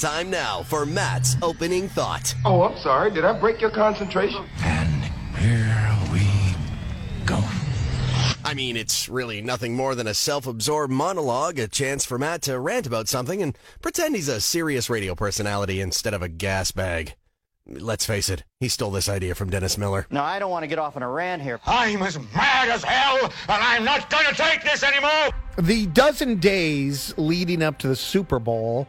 Time now for Matt's opening thought. Oh, I'm sorry. Did I break your concentration? And here we go. I mean, it's really nothing more than a self absorbed monologue, a chance for Matt to rant about something and pretend he's a serious radio personality instead of a gas bag. Let's face it, he stole this idea from Dennis Miller. Now, I don't want to get off on a rant here. I'm as mad as hell, and I'm not going to take this anymore. The dozen days leading up to the Super Bowl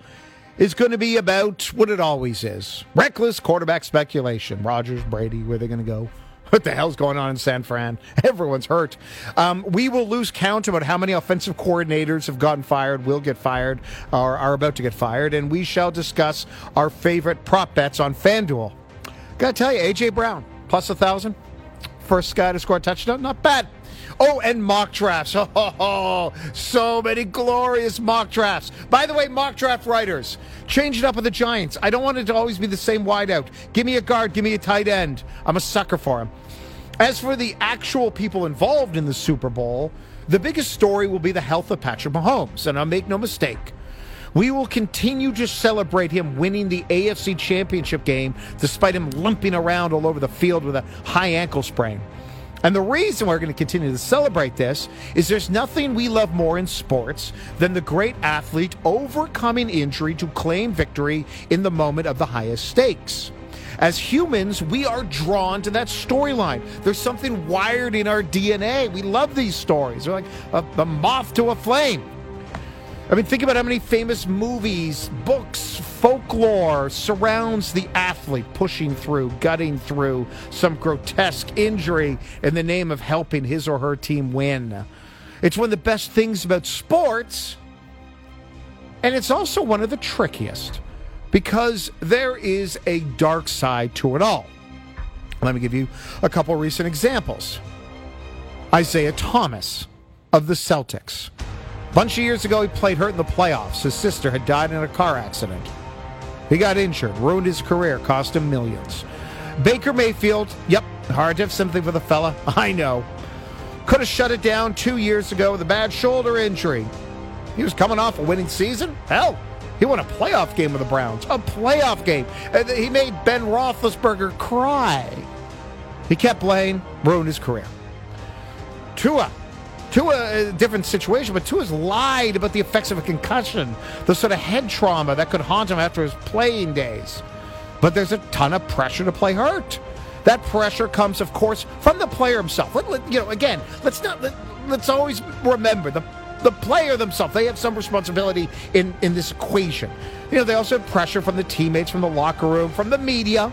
is going to be about what it always is reckless quarterback speculation. Rodgers, Brady, where they're going to go. What the hell's going on in San Fran? Everyone's hurt. Um, we will lose count about how many offensive coordinators have gotten fired, will get fired, or are about to get fired, and we shall discuss our favorite prop bets on FanDuel. Gotta tell you, AJ Brown plus a thousand, first guy to score a touchdown, not bad. Oh, and mock drafts. Oh, so many glorious mock drafts. By the way, mock draft writers, change it up with the Giants. I don't want it to always be the same wideout. Give me a guard, give me a tight end. I'm a sucker for him. As for the actual people involved in the Super Bowl, the biggest story will be the health of Patrick Mahomes. And I'll make no mistake, we will continue to celebrate him winning the AFC Championship game despite him limping around all over the field with a high ankle sprain. And the reason we're going to continue to celebrate this is there's nothing we love more in sports than the great athlete overcoming injury to claim victory in the moment of the highest stakes. As humans, we are drawn to that storyline. There's something wired in our DNA. We love these stories. They're like a, a moth to a flame. I mean, think about how many famous movies, books, folklore surrounds the athlete pushing through, gutting through some grotesque injury in the name of helping his or her team win. It's one of the best things about sports, and it's also one of the trickiest because there is a dark side to it all. Let me give you a couple recent examples. Isaiah Thomas of the Celtics. Bunch of years ago, he played hurt in the playoffs. His sister had died in a car accident. He got injured, ruined his career, cost him millions. Baker Mayfield, yep, hard to have sympathy for the fella. I know. Could have shut it down two years ago with a bad shoulder injury. He was coming off a winning season. Hell, he won a playoff game with the Browns. A playoff game. He made Ben Roethlisberger cry. He kept playing, ruined his career. Tua Tua, uh, a different situation, but Tua's lied about the effects of a concussion, the sort of head trauma that could haunt him after his playing days. But there's a ton of pressure to play hurt. That pressure comes, of course, from the player himself. Let, let, you know, again, let's not let, let's always remember the the player themselves. They have some responsibility in in this equation. You know, they also have pressure from the teammates, from the locker room, from the media.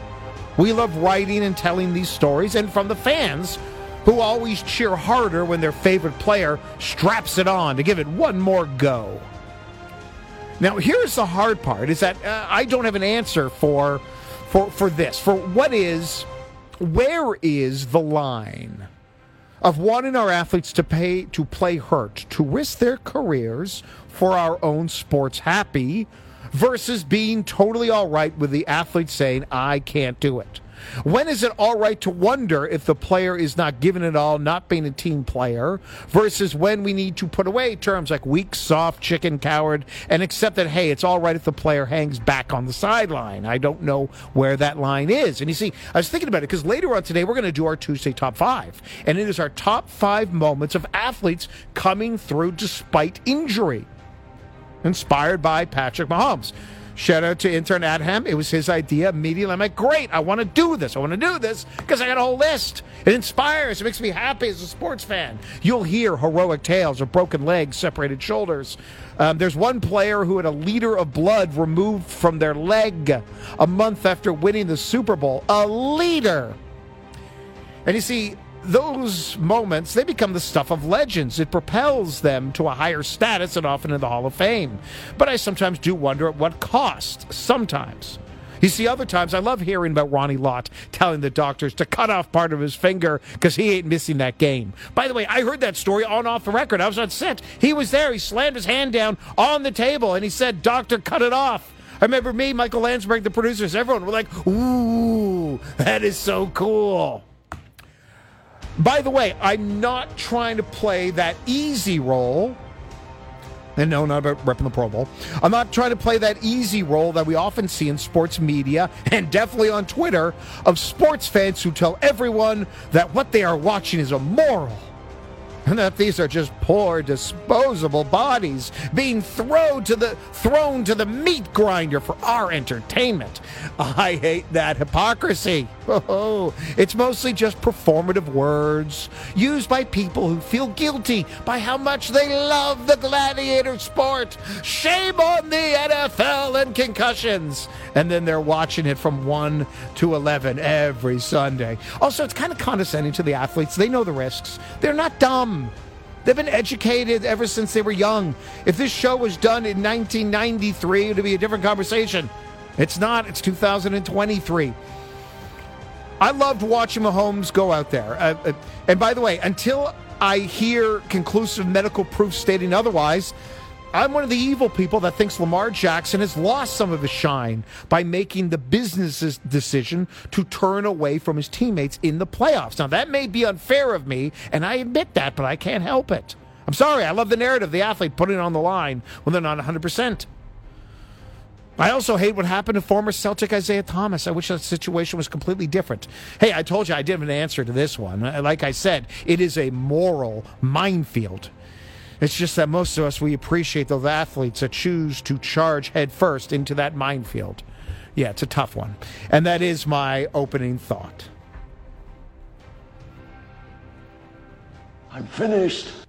We love writing and telling these stories, and from the fans who always cheer harder when their favorite player straps it on to give it one more go. Now, here's the hard part: is that uh, I don't have an answer for for for this. For what is, where is the line of wanting our athletes to pay to play hurt, to risk their careers for our own sports happy, versus being totally all right with the athlete saying, "I can't do it." When is it all right to wonder if the player is not giving it all, not being a team player, versus when we need to put away terms like weak, soft, chicken, coward, and accept that, hey, it's all right if the player hangs back on the sideline? I don't know where that line is. And you see, I was thinking about it because later on today, we're going to do our Tuesday top five. And it is our top five moments of athletes coming through despite injury, inspired by Patrick Mahomes. Shout out to intern Adham. It was his idea immediately. I'm like, great, I want to do this. I want to do this because I got a whole list. It inspires, it makes me happy as a sports fan. You'll hear heroic tales of broken legs, separated shoulders. Um, there's one player who had a liter of blood removed from their leg a month after winning the Super Bowl. A liter. And you see, those moments they become the stuff of legends it propels them to a higher status and often in the hall of fame but i sometimes do wonder at what cost sometimes you see, other times I love hearing about Ronnie Lott telling the doctors to cut off part of his finger because he ain't missing that game. By the way, I heard that story on off the record. I was on set. He was there. He slammed his hand down on the table and he said, Doctor, cut it off. I remember me, Michael Landsberg, the producers, everyone were like, ooh, that is so cool. By the way, I'm not trying to play that easy role And no, not about repping the Pro Bowl. I'm not trying to play that easy role that we often see in sports media and definitely on Twitter of sports fans who tell everyone that what they are watching is immoral that these are just poor disposable bodies being thrown to the thrown to the meat grinder for our entertainment. I hate that hypocrisy. Oh, it's mostly just performative words used by people who feel guilty by how much they love the gladiator sport. Shame on the NFL and concussions. And then they're watching it from 1 to 11 every Sunday. Also, it's kind of condescending to the athletes. They know the risks. They're not dumb. They've been educated ever since they were young. If this show was done in 1993, it would be a different conversation. It's not. It's 2023. I loved watching Mahomes go out there. Uh, uh, and by the way, until I hear conclusive medical proof stating otherwise, I'm one of the evil people that thinks Lamar Jackson has lost some of his shine by making the business's decision to turn away from his teammates in the playoffs. Now, that may be unfair of me, and I admit that, but I can't help it. I'm sorry. I love the narrative, the athlete putting it on the line when they're not 100%. I also hate what happened to former Celtic Isaiah Thomas. I wish that situation was completely different. Hey, I told you I didn't have an answer to this one. Like I said, it is a moral minefield. It's just that most of us, we appreciate those athletes that choose to charge headfirst into that minefield. Yeah, it's a tough one. And that is my opening thought. I'm finished.